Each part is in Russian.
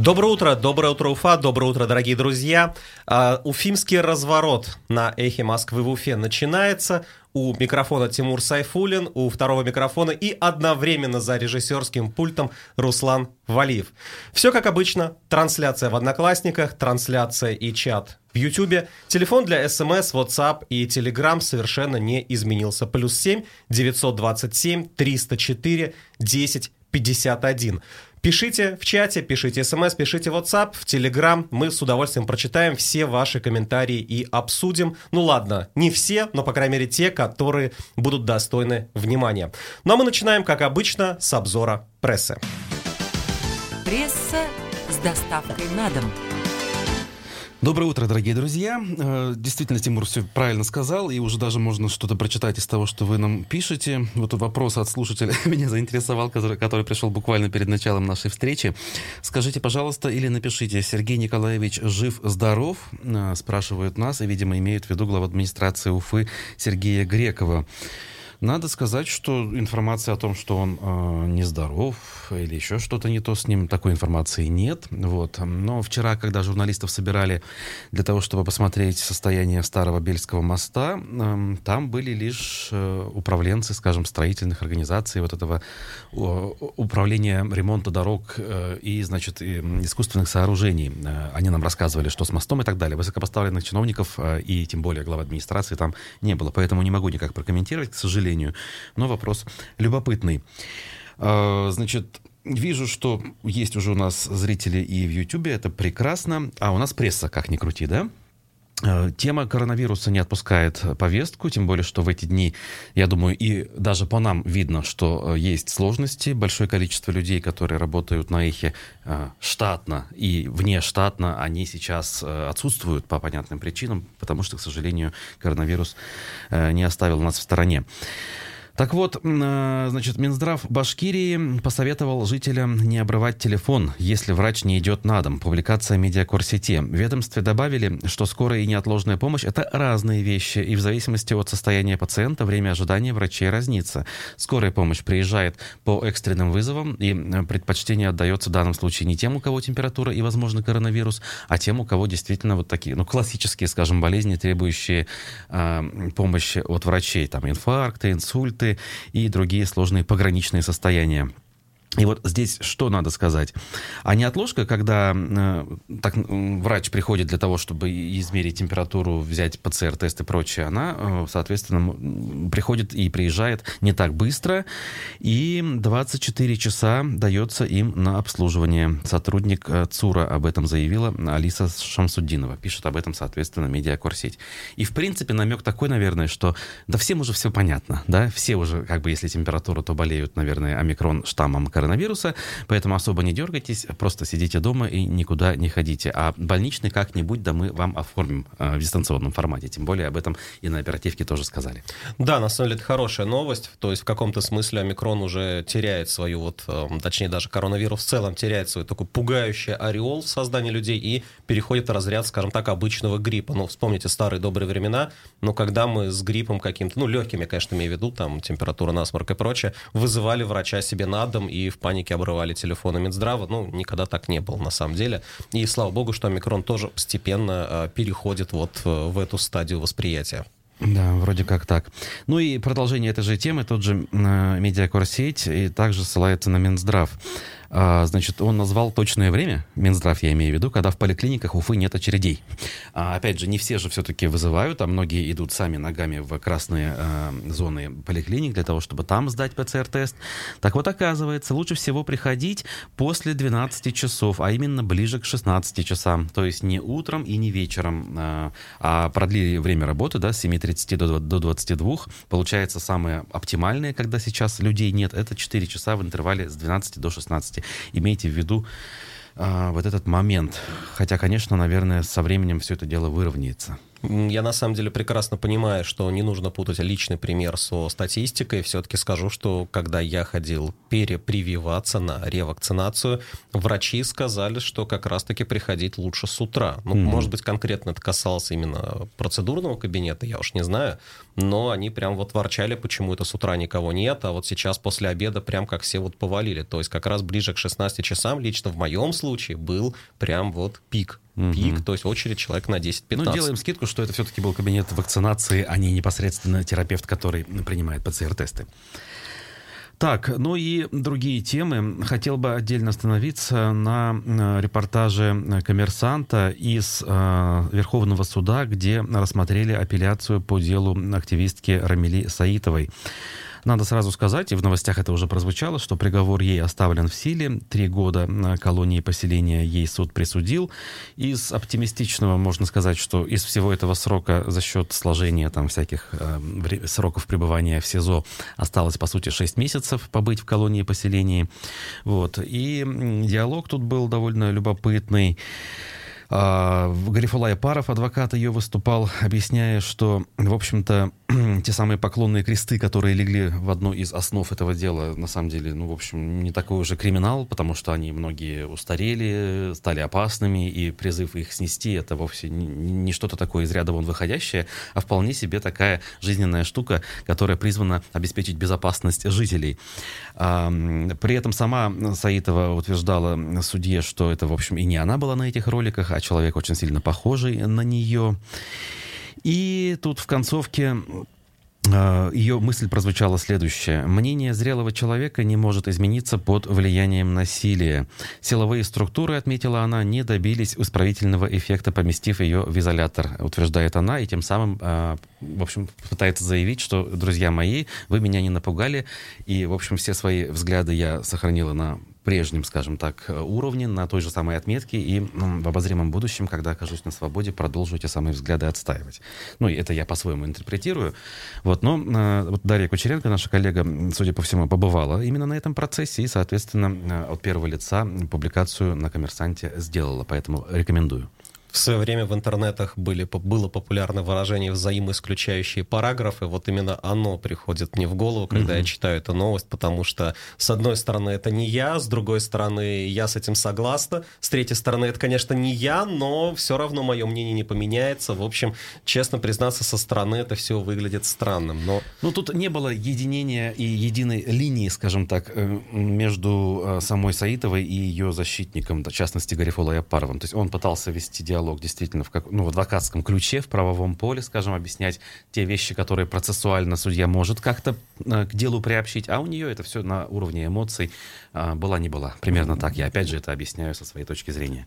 Доброе утро, доброе утро, Уфа, доброе утро, дорогие друзья. А, уфимский разворот на эхе Москвы в Уфе начинается. У микрофона Тимур Сайфулин, у второго микрофона и одновременно за режиссерским пультом Руслан Валиев. Все как обычно. Трансляция в Одноклассниках, трансляция и чат в Ютубе. Телефон для СМС, WhatsApp и Telegram совершенно не изменился. Плюс 7 927 304 10 51. Пишите в чате, пишите смс, пишите WhatsApp, в Telegram. Мы с удовольствием прочитаем все ваши комментарии и обсудим. Ну ладно, не все, но, по крайней мере, те, которые будут достойны внимания. Ну а мы начинаем, как обычно, с обзора прессы. Пресса с доставкой на дом. Доброе утро, дорогие друзья. Э, действительно, Тимур все правильно сказал, и уже даже можно что-то прочитать из того, что вы нам пишете. Вот вопрос от слушателя меня заинтересовал, который, который пришел буквально перед началом нашей встречи. Скажите, пожалуйста, или напишите, Сергей Николаевич жив-здоров? Э, спрашивают нас, и, видимо, имеют в виду глава администрации Уфы Сергея Грекова. Надо сказать, что информация о том, что он э, нездоров или еще что-то не то с ним, такой информации нет. Вот. Но вчера, когда журналистов собирали для того, чтобы посмотреть состояние старого Бельского моста, э, там были лишь э, управленцы, скажем, строительных организаций, вот этого э, управления ремонта дорог э, и, значит, и искусственных сооружений. Э, они нам рассказывали, что с мостом и так далее. Высокопоставленных чиновников э, и тем более глава администрации там не было. Поэтому не могу никак прокомментировать, к сожалению сожалению. Но вопрос любопытный. А, значит, Вижу, что есть уже у нас зрители и в Ютубе, это прекрасно. А у нас пресса, как ни крути, да? А, тема коронавируса не отпускает повестку, тем более, что в эти дни, я думаю, и даже по нам видно, что э, есть сложности. Большое количество людей, которые работают на эхе э, штатно и вне штатно, они сейчас э, отсутствуют по понятным причинам, потому что, к сожалению, коронавирус не оставил нас в стороне. Так вот, э, значит, Минздрав Башкирии посоветовал жителям не обрывать телефон, если врач не идет на дом. Публикация Медиакорсети. В ведомстве добавили, что скорая и неотложная помощь – это разные вещи, и в зависимости от состояния пациента время ожидания врачей разнится. Скорая помощь приезжает по экстренным вызовам, и предпочтение отдается в данном случае не тем, у кого температура и, возможно, коронавирус, а тем, у кого действительно вот такие, ну, классические, скажем, болезни, требующие э, помощи от врачей, там, инфаркты, инсульты, и другие сложные пограничные состояния. И вот здесь что надо сказать? А неотложка, когда э, так, врач приходит для того, чтобы измерить температуру, взять ПЦР-тест и прочее, она, э, соответственно, приходит и приезжает не так быстро, и 24 часа дается им на обслуживание. Сотрудник э, ЦУРа об этом заявила Алиса Шамсуддинова. Пишет об этом, соответственно, медиакорсеть. И, в принципе, намек такой, наверное, что да всем уже все понятно, да, все уже, как бы, если температура, то болеют, наверное, омикрон штаммом коронавируса, поэтому особо не дергайтесь, просто сидите дома и никуда не ходите. А больничный как-нибудь, да мы вам оформим э, в дистанционном формате. Тем более об этом и на оперативке тоже сказали. Да, на самом деле это хорошая новость. То есть в каком-то смысле омикрон уже теряет свою, вот, э, точнее даже коронавирус в целом теряет свой такой пугающий ореол в создании людей и переходит в разряд, скажем так, обычного гриппа. Ну, вспомните старые добрые времена, но когда мы с гриппом каким-то, ну, легкими, конечно, имею в виду, там, температура, насморк и прочее, вызывали врача себе на дом и в панике обрывали телефоны Минздрава. Ну, никогда так не было на самом деле. И слава богу, что омикрон тоже постепенно э, переходит вот э, в эту стадию восприятия. Да, вроде как так. Ну и продолжение этой же темы, тот же э, медиакорсеть и также ссылается на Минздрав. А, значит, он назвал точное время, Минздрав я имею в виду, когда в поликлиниках Уфы нет очередей. А, опять же, не все же все-таки вызывают, а многие идут сами ногами в красные а, зоны поликлиник для того, чтобы там сдать ПЦР-тест. Так вот, оказывается, лучше всего приходить после 12 часов, а именно ближе к 16 часам. То есть не утром и не вечером, а, а продлили время работы да, с 7.30 до, до 22. Получается, самое оптимальное, когда сейчас людей нет, это 4 часа в интервале с 12 до 16 месте. Имейте в виду а, вот этот момент. Хотя, конечно, наверное, со временем все это дело выровняется. Я на самом деле прекрасно понимаю, что не нужно путать личный пример со статистикой. Все-таки скажу, что когда я ходил перепрививаться на ревакцинацию, врачи сказали, что как раз-таки приходить лучше с утра. Ну, mm-hmm. может быть, конкретно это касалось именно процедурного кабинета, я уж не знаю, но они прям вот ворчали, почему это с утра никого нет, а вот сейчас после обеда прям как все вот повалили. То есть как раз ближе к 16 часам лично в моем случае был прям вот пик пик, угу. то есть очередь человек на 10-15. Ну, делаем скидку, что это все-таки был кабинет вакцинации, а не непосредственно терапевт, который принимает ПЦР-тесты. Так, ну и другие темы. Хотел бы отдельно остановиться на э, репортаже коммерсанта из э, Верховного суда, где рассмотрели апелляцию по делу активистки Рамили Саитовой. Надо сразу сказать, и в новостях это уже прозвучало, что приговор ей оставлен в силе. Три года колонии поселения ей суд присудил. Из оптимистичного можно сказать, что из всего этого срока за счет сложения там всяких э, сроков пребывания в СИЗО осталось, по сути, 6 месяцев побыть в колонии поселении. Вот. И диалог тут был довольно любопытный. А, Гарифулай Паров, адвокат ее, выступал, объясняя, что, в общем-то, те самые поклонные кресты, которые легли в одну из основ этого дела, на самом деле, ну, в общем, не такой уже криминал, потому что они многие устарели, стали опасными, и призыв их снести это вовсе не, не что-то такое из ряда вон выходящее, а вполне себе такая жизненная штука, которая призвана обеспечить безопасность жителей. А, при этом сама Саитова утверждала судье, что это, в общем, и не она была на этих роликах, а человек очень сильно похожий на нее. И тут в концовке а, ее мысль прозвучала следующая. Мнение зрелого человека не может измениться под влиянием насилия. Силовые структуры, отметила она, не добились исправительного эффекта, поместив ее в изолятор, утверждает она, и тем самым, а, в общем, пытается заявить, что, друзья мои, вы меня не напугали, и, в общем, все свои взгляды я сохранила на прежнем, скажем так, уровне, на той же самой отметке, и в обозримом будущем, когда окажусь на свободе, продолжу эти самые взгляды отстаивать. Ну, и это я по-своему интерпретирую. Вот, но э, вот Дарья Кучеренко, наша коллега, судя по всему, побывала именно на этом процессе, и, соответственно, э, от первого лица публикацию на «Коммерсанте» сделала, поэтому рекомендую. В свое время в интернетах были, было популярное выражение взаимоисключающие параграфы. Вот именно оно приходит мне в голову, когда mm-hmm. я читаю эту новость, потому что, с одной стороны, это не я, с другой стороны, я с этим согласна, с третьей стороны, это, конечно, не я, но все равно мое мнение не поменяется. В общем, честно признаться, со стороны это все выглядит странным. Но... Ну, тут не было единения и единой линии, скажем так, э, между э, самой Саитовой и ее защитником, в частности, Гарифолой Апаровым. То есть он пытался вести диалог диалог действительно в, как, ну, в адвокатском ключе, в правовом поле, скажем, объяснять те вещи, которые процессуально судья может как-то э, к делу приобщить, а у нее это все на уровне эмоций э, была не была. Примерно так. Я опять же это объясняю со своей точки зрения.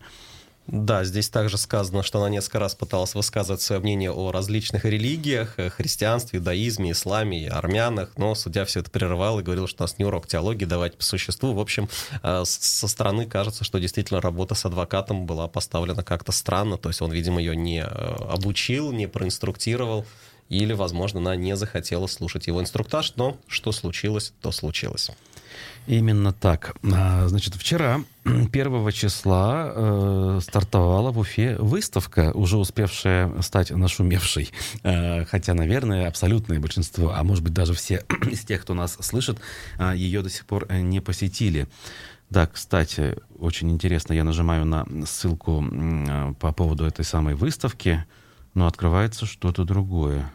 Да, здесь также сказано, что она несколько раз пыталась высказывать свое мнение о различных религиях, э, христианстве, иудаизме, исламе армянах, но судья все это прерывал и говорил, что у нас не урок теологии, давайте по существу. В общем, э, со стороны кажется, что действительно работа с адвокатом была поставлена как-то странно, то есть он, видимо, ее не э, обучил, не проинструктировал, или, возможно, она не захотела слушать его инструктаж, но что случилось, то случилось. Именно так. А, значит, вчера, 1 числа, э, стартовала в Уфе выставка, уже успевшая стать нашумевшей. Э, хотя, наверное, абсолютное большинство, а может быть даже все из тех, кто нас слышит, э, ее до сих пор не посетили. Да, кстати, очень интересно, я нажимаю на ссылку э, по поводу этой самой выставки, но открывается что-то другое.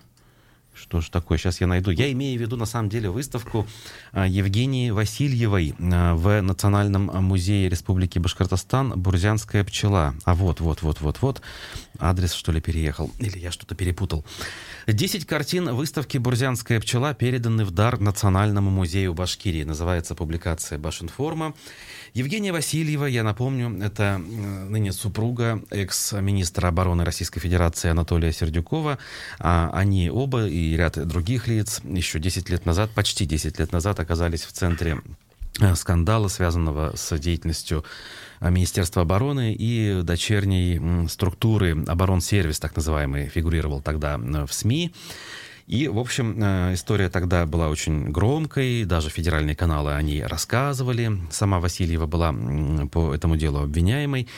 Что ж такое? Сейчас я найду. Я имею в виду, на самом деле, выставку а, Евгении Васильевой а, в Национальном музее Республики Башкортостан «Бурзянская пчела». А вот, вот, вот, вот, вот. Адрес, что ли, переехал. Или я что-то перепутал. Десять картин выставки «Бурзянская пчела» переданы в дар Национальному музею Башкирии. Называется публикация «Башинформа». Евгения Васильева, я напомню, это ныне супруга экс-министра обороны Российской Федерации Анатолия Сердюкова. А они оба и ряд других лиц еще 10 лет назад, почти 10 лет назад оказались в центре э, скандала, связанного с деятельностью э, Министерства обороны и дочерней структуры оборонсервис, так называемый, фигурировал тогда э, в СМИ. И, в общем, э, история тогда была очень громкой, даже федеральные каналы о ней рассказывали. Сама Васильева была по этому делу обвиняемой.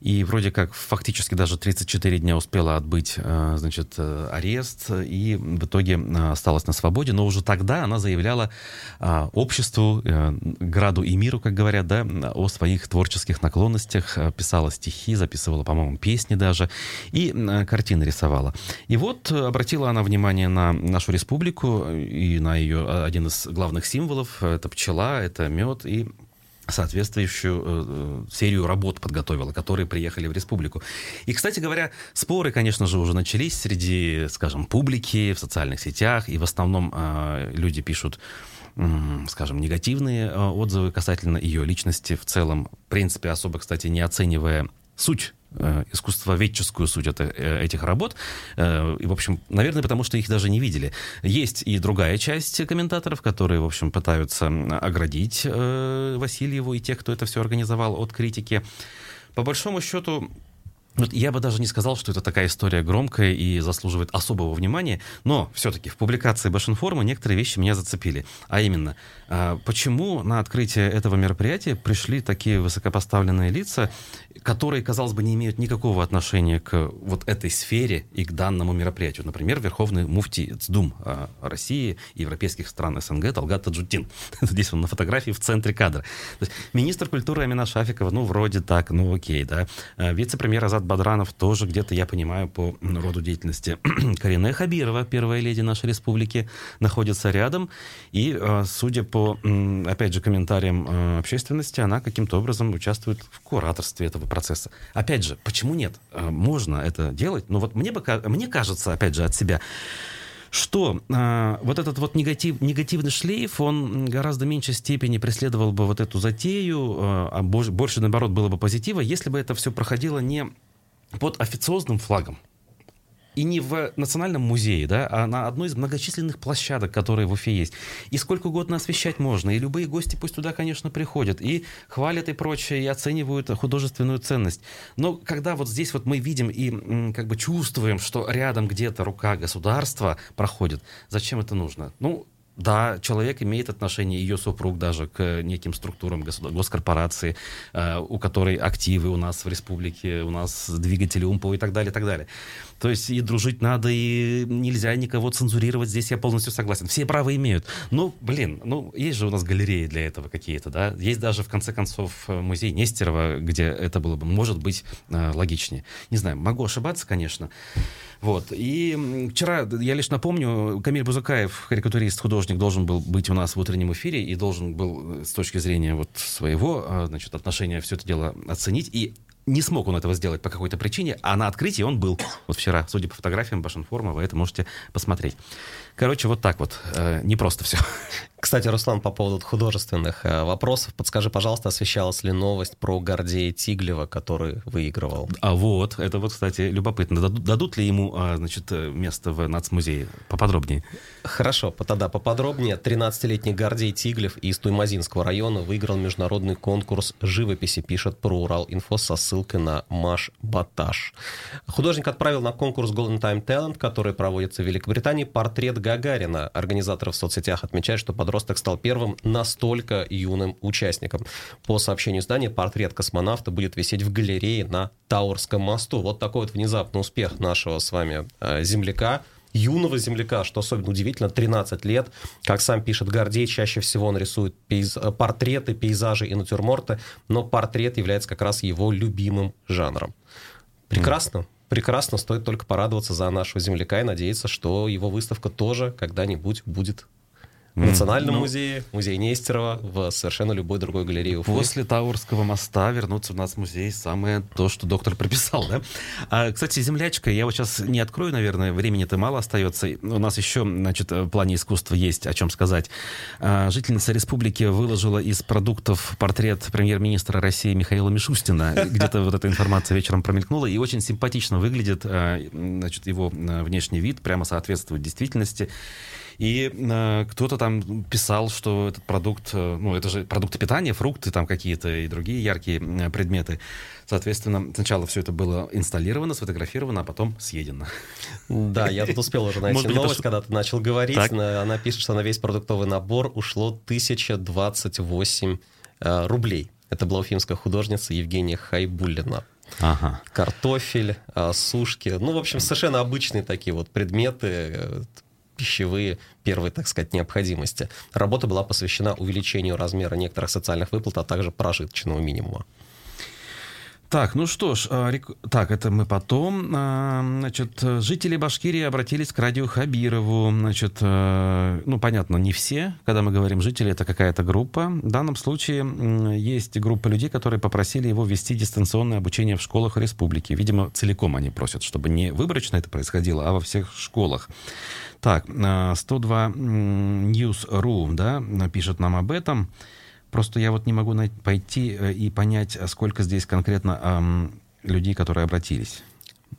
И вроде как фактически даже 34 дня успела отбыть, э, значит, э, арест, и в итоге осталась на свободе. Но уже тогда она заявляла обществу, граду и миру, как говорят, да, о своих творческих наклонностях, писала стихи, записывала, по-моему, песни даже, и картины рисовала. И вот обратила она внимание на нашу республику и на ее один из главных символов. Это пчела, это мед и соответствующую э, э, серию работ подготовила, которые приехали в республику. И, кстати говоря, споры, конечно же, уже начались среди, скажем, публики в социальных сетях, и в основном э, люди пишут скажем, негативные э, отзывы касательно ее личности в целом, в принципе, особо, кстати, не оценивая суть Э, искусствоведческую суть это, э, этих работ. Э, и, в общем, наверное, потому что их даже не видели. Есть и другая часть комментаторов, которые, в общем, пытаются оградить Васильеву и тех, кто это все организовал от критики. По большому счету, вот я бы даже не сказал, что это такая история громкая и заслуживает особого внимания, но все-таки в публикации Башинформа некоторые вещи меня зацепили. А именно, почему на открытие этого мероприятия пришли такие высокопоставленные лица, которые, казалось бы, не имеют никакого отношения к вот этой сфере и к данному мероприятию. Например, Верховный муфти ЦДУМ а, России и европейских стран СНГ Талгат Таджутин. Здесь он на фотографии в центре кадра. То есть, министр культуры Амина Шафикова, ну, вроде так, ну, окей, да. А, вице-премьер Азат Бадранов тоже где-то, я понимаю, по роду деятельности. Карина Хабирова, первая леди нашей республики, находится рядом. И, судя по опять же, комментариям общественности, она каким-то образом участвует в кураторстве этого процесса. Опять же, почему нет? Э, можно это делать, но вот мне, бы, мне кажется, опять же, от себя, что э, вот этот вот негатив, негативный шлейф, он гораздо меньшей степени преследовал бы вот эту затею, э, а больше, больше, наоборот, было бы позитива, если бы это все проходило не под официозным флагом и не в Национальном музее, да, а на одной из многочисленных площадок, которые в Уфе есть. И сколько угодно освещать можно. И любые гости пусть туда, конечно, приходят. И хвалят и прочее, и оценивают художественную ценность. Но когда вот здесь вот мы видим и как бы чувствуем, что рядом где-то рука государства проходит, зачем это нужно? Ну, да, человек имеет отношение, ее супруг даже, к неким структурам госкорпорации, э, у которой активы у нас в республике, у нас двигатели УМПО и так далее, и так далее. То есть и дружить надо, и нельзя никого цензурировать. Здесь я полностью согласен. Все права имеют. Ну, блин, ну, есть же у нас галереи для этого какие-то, да? Есть даже, в конце концов, музей Нестерова, где это было бы, может быть, э, логичнее. Не знаю, могу ошибаться, конечно. Вот. И вчера, я лишь напомню, Камиль Бузакаев, карикатурист, художник, должен был быть у нас в утреннем эфире и должен был э, с точки зрения вот своего э, значит, отношения все это дело оценить. И не смог он этого сделать по какой-то причине, а на открытии он был. Вот вчера, судя по фотографиям Башинформа, вы это можете посмотреть. Короче, вот так вот. Э, не просто все. Кстати, Руслан, по поводу художественных э, вопросов, подскажи, пожалуйста, освещалась ли новость про Гордея Тиглева, который выигрывал? А вот, это вот, кстати, любопытно. Дадут, дадут ли ему, а, значит, э, место в нацмузее? Поподробнее. Хорошо, тогда поподробнее. 13-летний Гордей Тиглев из Туймазинского района выиграл международный конкурс живописи, пишет про Урал-Инфо со ссылкой на Маш Баташ. Художник отправил на конкурс Golden Time Talent, который проводится в Великобритании, портрет Гагарина. Организаторы в соцсетях отмечают, что подросток стал первым настолько юным участником. По сообщению издания, портрет космонавта будет висеть в галерее на Таурском мосту. Вот такой вот внезапный успех нашего с вами э, земляка юного земляка, что особенно удивительно, 13 лет. Как сам пишет Гордей, чаще всего он рисует пейз... портреты, пейзажи и натюрморты, но портрет является как раз его любимым жанром. Прекрасно прекрасно, стоит только порадоваться за нашего земляка и надеяться, что его выставка тоже когда-нибудь будет в Национальном ну, музее, музей Нестерова, в совершенно любой другой галерее Уфы. После Таурского моста вернуться в нас музей самое то, что доктор прописал, да? А, кстати, землячка, я вот сейчас не открою, наверное, времени-то мало остается. У нас еще, значит, в плане искусства есть о чем сказать. А, жительница республики выложила из продуктов портрет премьер-министра России Михаила Мишустина. Где-то вот эта информация вечером промелькнула, и очень симпатично выглядит, а, значит, его а, внешний вид, прямо соответствует действительности. И э, кто-то там писал, что этот продукт, э, ну, это же продукты питания, фрукты там какие-то и другие яркие э, предметы. Соответственно, сначала все это было инсталлировано, сфотографировано, а потом съедено. Да, я тут успел уже найти новость, когда ты начал говорить. Она пишет, что на весь продуктовый набор ушло 1028 э, рублей. Это была уфимская художница Евгения Хайбулина. Ага. Картофель, э, сушки. Ну, в общем, совершенно обычные такие вот предметы, э, пищевые первой, так сказать, необходимости. Работа была посвящена увеличению размера некоторых социальных выплат, а также прожиточного минимума. Так, ну что ж, а, рек... так, это мы потом. А, значит, жители Башкирии обратились к радио Хабирову. Значит, а, ну, понятно, не все. Когда мы говорим жители, это какая-то группа. В данном случае есть группа людей, которые попросили его ввести дистанционное обучение в школах республики. Видимо, целиком они просят, чтобы не выборочно это происходило, а во всех школах. Так, 102 News.ru, да, пишет нам об этом. Просто я вот не могу пойти э, и понять, сколько здесь конкретно людей, которые обратились.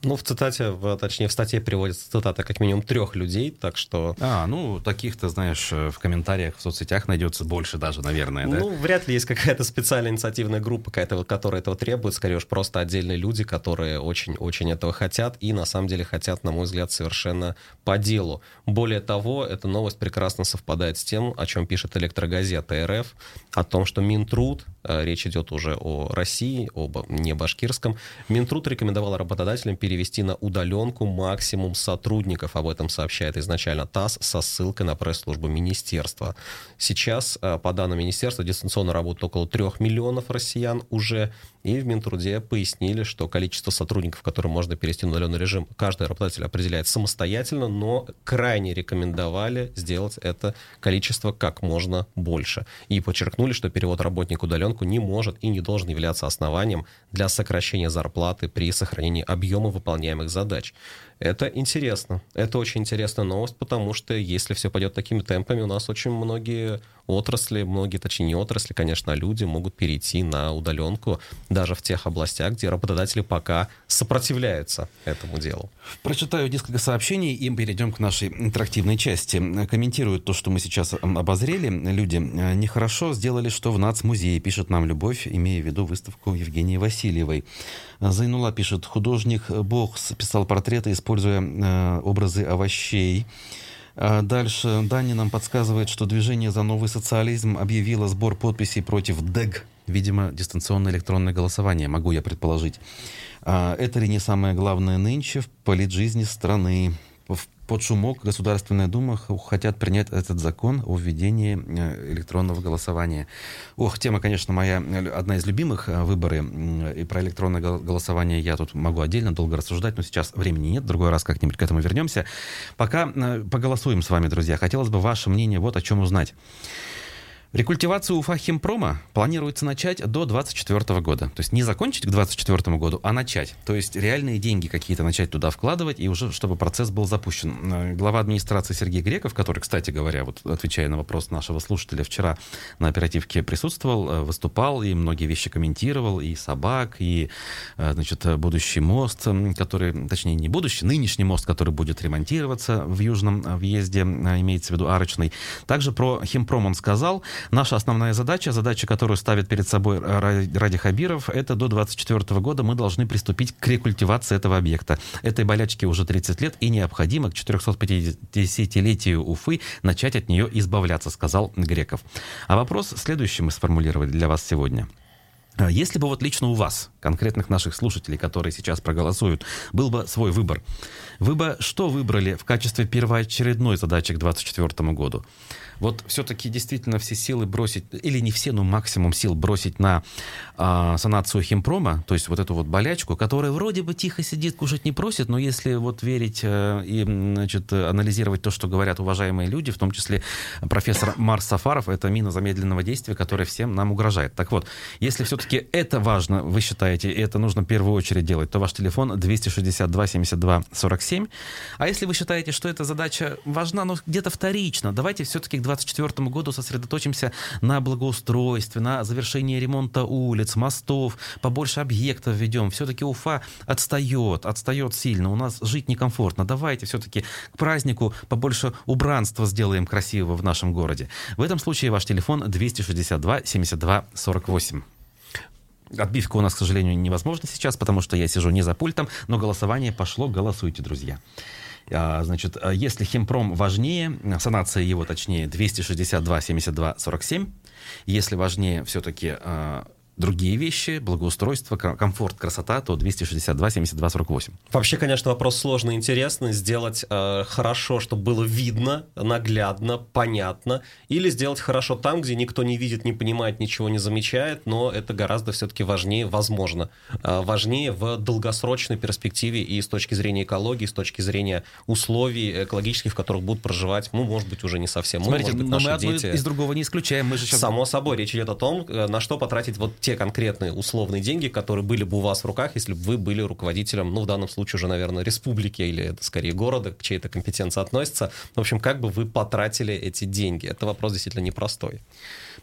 Ну, в цитате, в, точнее, в статье приводится цитата как минимум трех людей, так что... А, ну, таких-то, знаешь, э, в комментариях в соцсетях найдется больше даже, наверное, да? Ну, вряд ли есть какая-то специальная инициативная группа, какая-то, которая этого требует, скорее уж просто отдельные люди, которые очень-очень этого хотят и, на самом деле, хотят, на мой взгляд, совершенно по делу. Более того, эта новость прекрасно совпадает с тем, о чем пишет электрогазета РФ, о том, что Минтруд, э, речь идет уже о России, об не башкирском, Минтруд рекомендовал работодателям перевести на удаленку максимум сотрудников. Об этом сообщает изначально ТАСС со ссылкой на пресс-службу министерства. Сейчас, э, по данным министерства, дистанционно работает около трех миллионов россиян уже. И в Минтруде пояснили, что количество сотрудников, которые можно перевести на удаленный режим, каждый работодатель определяет самостоятельно, но крайне рекомендовали сделать это количество как можно больше. И подчеркнули, что перевод работника удаленку не может и не должен являться основанием для сокращения зарплаты при сохранении объема выполняемых задач. Это интересно. Это очень интересная новость, потому что если все пойдет такими темпами, у нас очень многие отрасли, многие, точнее не отрасли, конечно, а люди могут перейти на удаленку даже в тех областях, где работодатели пока сопротивляются этому делу. Прочитаю несколько сообщений и перейдем к нашей интерактивной части. Комментируют то, что мы сейчас обозрели. Люди нехорошо сделали, что в НАЦ-музее, пишет нам Любовь, имея в виду выставку Евгении Васильевой. Зайнула пишет, художник Бог писал портреты, используя э, образы овощей. А дальше Дани нам подсказывает, что движение за новый социализм объявило сбор подписей против ДЭГ. Видимо, дистанционное электронное голосование, могу я предположить. А это ли не самое главное нынче в политжизни страны? Под шумок Государственная Дума хотят принять этот закон о введении э, электронного голосования. Ох, тема, конечно, моя одна из любимых э, выборы. И про электронное голосование я тут могу отдельно долго рассуждать, но сейчас времени нет. В другой раз как-нибудь к этому вернемся. Пока э, поголосуем с вами, друзья. Хотелось бы ваше мнение вот о чем узнать. Рекультивацию Уфа Химпрома планируется начать до 2024 года. То есть не закончить к 2024 году, а начать. То есть реальные деньги какие-то начать туда вкладывать, и уже чтобы процесс был запущен. Э, глава администрации Сергей Греков, который, кстати говоря, вот отвечая на вопрос нашего слушателя, вчера на оперативке присутствовал, э, выступал и многие вещи комментировал, и собак, и, э, значит, будущий мост, который, точнее, не будущий, нынешний мост, который будет ремонтироваться в южном въезде, имеется в виду арочный. Также про Химпром он сказал, Наша основная задача, задача, которую ставит перед собой Ради Хабиров, это до 2024 года мы должны приступить к рекультивации этого объекта. Этой болячке уже 30 лет, и необходимо к 450-летию Уфы начать от нее избавляться, сказал Греков. А вопрос следующий мы сформулировали для вас сегодня. Если бы вот лично у вас, конкретных наших слушателей, которые сейчас проголосуют, был бы свой выбор, вы бы что выбрали в качестве первоочередной задачи к 2024 году? Вот все-таки действительно все силы бросить, или не все, но максимум сил бросить на э, санацию химпрома, то есть вот эту вот болячку, которая вроде бы тихо сидит, кушать не просит, но если вот верить э, и значит, анализировать то, что говорят уважаемые люди, в том числе профессор Марс Сафаров, это мина замедленного действия, которая всем нам угрожает. Так вот, если все-таки это важно, вы считаете, и это нужно в первую очередь делать, то ваш телефон 262 72 47. А если вы считаете, что эта задача важна, но где-то вторично, давайте все-таки к 2024 году сосредоточимся на благоустройстве, на завершении ремонта улиц, мостов, побольше объектов введем. Все-таки Уфа отстает, отстает сильно, у нас жить некомфортно. Давайте все-таки к празднику побольше убранства сделаем красивого в нашем городе. В этом случае ваш телефон 262 72 48. Отбивка у нас, к сожалению, невозможна сейчас, потому что я сижу не за пультом, но голосование пошло. Голосуйте, друзья. А, значит, если химпром важнее, санация его точнее 262 72 47, если важнее все-таки а, другие вещи, благоустройство, комфорт, красота, то 262, 72, 48. Вообще, конечно, вопрос сложный и интересный. Сделать э, хорошо, чтобы было видно, наглядно, понятно, или сделать хорошо там, где никто не видит, не понимает, ничего не замечает, но это гораздо все-таки важнее, возможно, э, важнее в долгосрочной перспективе и с точки зрения экологии, с точки зрения условий экологических, в которых будут проживать, ну, может быть, уже не совсем мы, Смотрите, может быть, но мы одно дети. из другого не исключаем. Мы же сейчас... Само собой, речь идет о том, э, на что потратить вот те конкретные условные деньги, которые были бы у вас в руках, если бы вы были руководителем, ну, в данном случае уже, наверное, республики или это скорее города, к чьей-то компетенции относится. В общем, как бы вы потратили эти деньги? Это вопрос действительно непростой.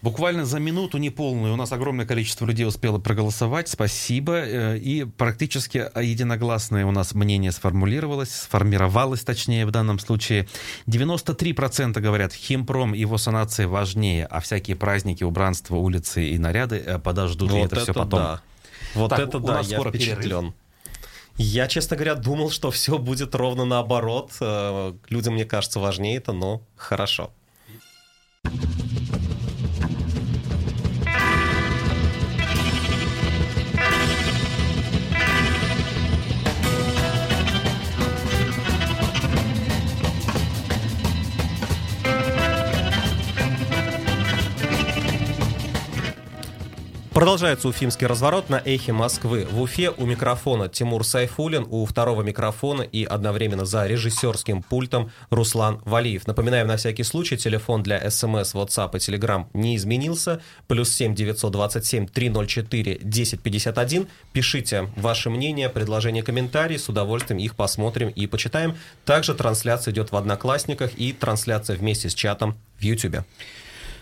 Буквально за минуту неполную у нас огромное количество людей успело проголосовать. Спасибо. Э, и практически единогласное у нас мнение сформулировалось, сформировалось точнее в данном случае. 93% говорят, химпром и его санация важнее, а всякие праздники, убранство, улицы и наряды э, подождут, вот и это, это все потом. Да. Вот так, это да, я впечатлен. Перерыв. Я, честно говоря, думал, что все будет ровно наоборот. Э, людям, мне кажется, важнее это, но хорошо. Продолжается уфимский разворот на эхе Москвы. В Уфе у микрофона Тимур Сайфулин, у второго микрофона и одновременно за режиссерским пультом Руслан Валиев. Напоминаем на всякий случай, телефон для смс, WhatsApp и Telegram не изменился. Плюс 7 927 304 1051. Пишите ваше мнение, предложения, комментарии. С удовольствием их посмотрим и почитаем. Также трансляция идет в Одноклассниках и трансляция вместе с чатом в YouTube.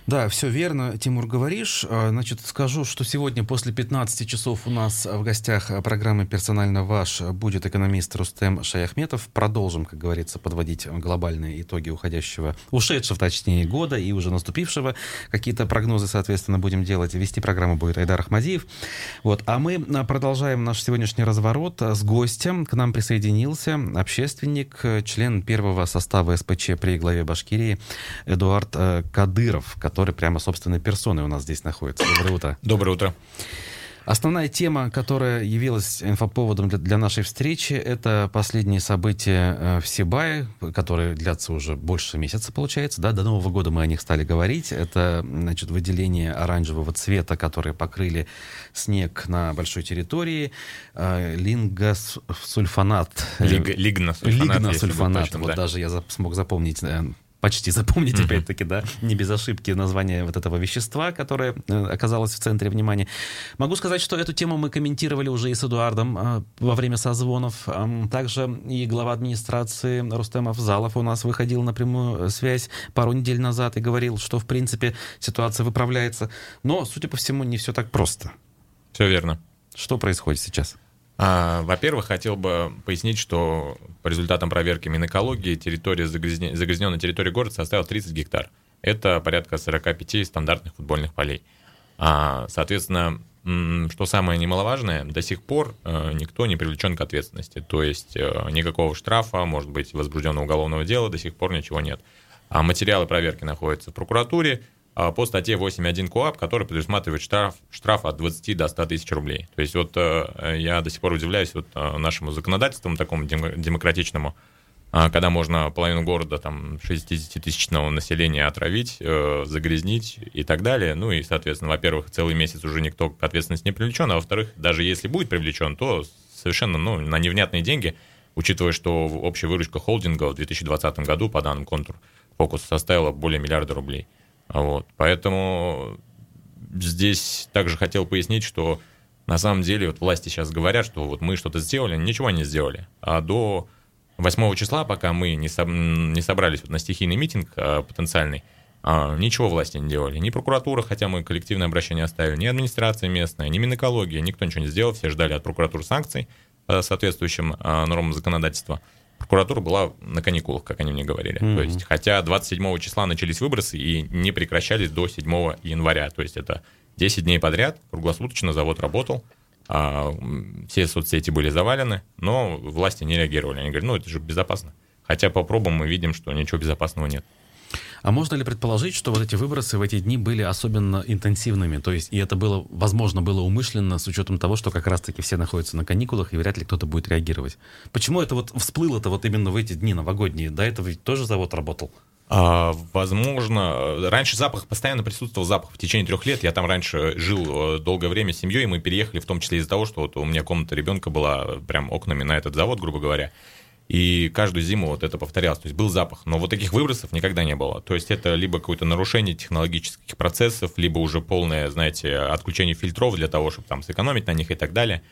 Да, все верно, Тимур, говоришь. А, значит, скажу, что сегодня после 15 часов у нас в гостях программы «Персонально ваш» будет экономист Рустем Шаяхметов. Продолжим, как говорится, подводить глобальные итоги уходящего, ушедшего, точнее, года и уже наступившего. Какие-то прогнозы, соответственно, будем делать. Вести программу будет Айдар Ахмадиев. Вот. А мы продолжаем наш сегодняшний разворот с гостем. К нам присоединился общественник, член первого состава СПЧ при главе Башкирии Эдуард э, Кадыров, который прямо собственной персоной у нас здесь находится. Доброе утро. Доброе утро. Основная тема, которая явилась инфоповодом для, для нашей встречи, это последние события э, в Сибае, которые длятся уже больше месяца, получается. Да? До Нового года мы о них стали говорить. Это значит, выделение оранжевого цвета, которые покрыли снег на большой территории. Э, лингосульфанат. Лиг, лигносульфанат. Лигносульфанат. Вот да. даже я смог запомнить э, почти запомнить, mm-hmm. опять-таки, да, не без ошибки название вот этого вещества, которое э, оказалось в центре внимания. Могу сказать, что эту тему мы комментировали уже и с Эдуардом э, во время созвонов. Э, также и глава администрации Рустем Авзалов у нас выходил на прямую связь пару недель назад и говорил, что, в принципе, ситуация выправляется. Но, судя по всему, не все так просто. Все верно. Что происходит сейчас? А, во-первых, хотел бы пояснить, что по результатам проверки Минэкологии территория загрязне... загрязненная территория города составила 30 гектар. Это порядка 45 стандартных футбольных полей. А, соответственно, что самое немаловажное, до сих пор э, никто не привлечен к ответственности. То есть э, никакого штрафа, может быть, возбужденного уголовного дела, до сих пор ничего нет. А материалы проверки находятся в прокуратуре. А, по статье 8.1 КОАП, который предусматривает штраф, штраф от 20 до 100 тысяч рублей. То есть вот э, я до сих пор удивляюсь вот э, нашему законодательству такому демократичному, а, когда можно половину города там 60-тысячного населения отравить, э, загрязнить и так далее. Ну и, соответственно, во-первых, целый месяц уже никто к ответственности не привлечен, а во-вторых, даже если будет привлечен, то совершенно ну, на невнятные деньги, учитывая, что общая выручка холдинга в 2020 году по данным контур фокус составила более миллиарда рублей. Вот. Поэтому здесь также хотел пояснить, что на самом деле вот власти сейчас говорят, что вот мы что-то сделали, ничего не сделали. А до 8 числа, пока мы не, со, не собрались вот на стихийный митинг а, потенциальный, а, ничего власти не делали. Ни прокуратура, хотя мы коллективное обращение оставили, ни администрация местная, ни Минэкология, никто ничего не сделал, все ждали от прокуратуры санкций по соответствующим а, нормам законодательства. Прокуратура была на каникулах, как они мне говорили. Mm-hmm. То есть, хотя 27 числа начались выбросы и не прекращались до 7 января. То есть это 10 дней подряд, круглосуточно завод работал, а, все соцсети были завалены, но власти не реагировали. Они говорят, ну это же безопасно. Хотя по пробам мы видим, что ничего безопасного нет. А можно ли предположить, что вот эти выбросы в эти дни были особенно интенсивными? То есть, и это было, возможно, было умышленно с учетом того, что как раз-таки все находятся на каникулах, и вряд ли кто-то будет реагировать. Почему это вот всплыло-то вот именно в эти дни новогодние? До этого ведь тоже завод работал? А, возможно, раньше запах постоянно присутствовал запах в течение трех лет. Я там раньше жил э, долгое время с семьей, и мы переехали в том числе из-за того, что вот у меня комната ребенка была прям окнами на этот завод, грубо говоря. И каждую зиму вот это повторялось. То есть был запах, но вот таких выбросов никогда не было. То есть это либо какое-то нарушение технологических процессов, либо уже полное, знаете, отключение фильтров для того, чтобы там сэкономить на них и так далее.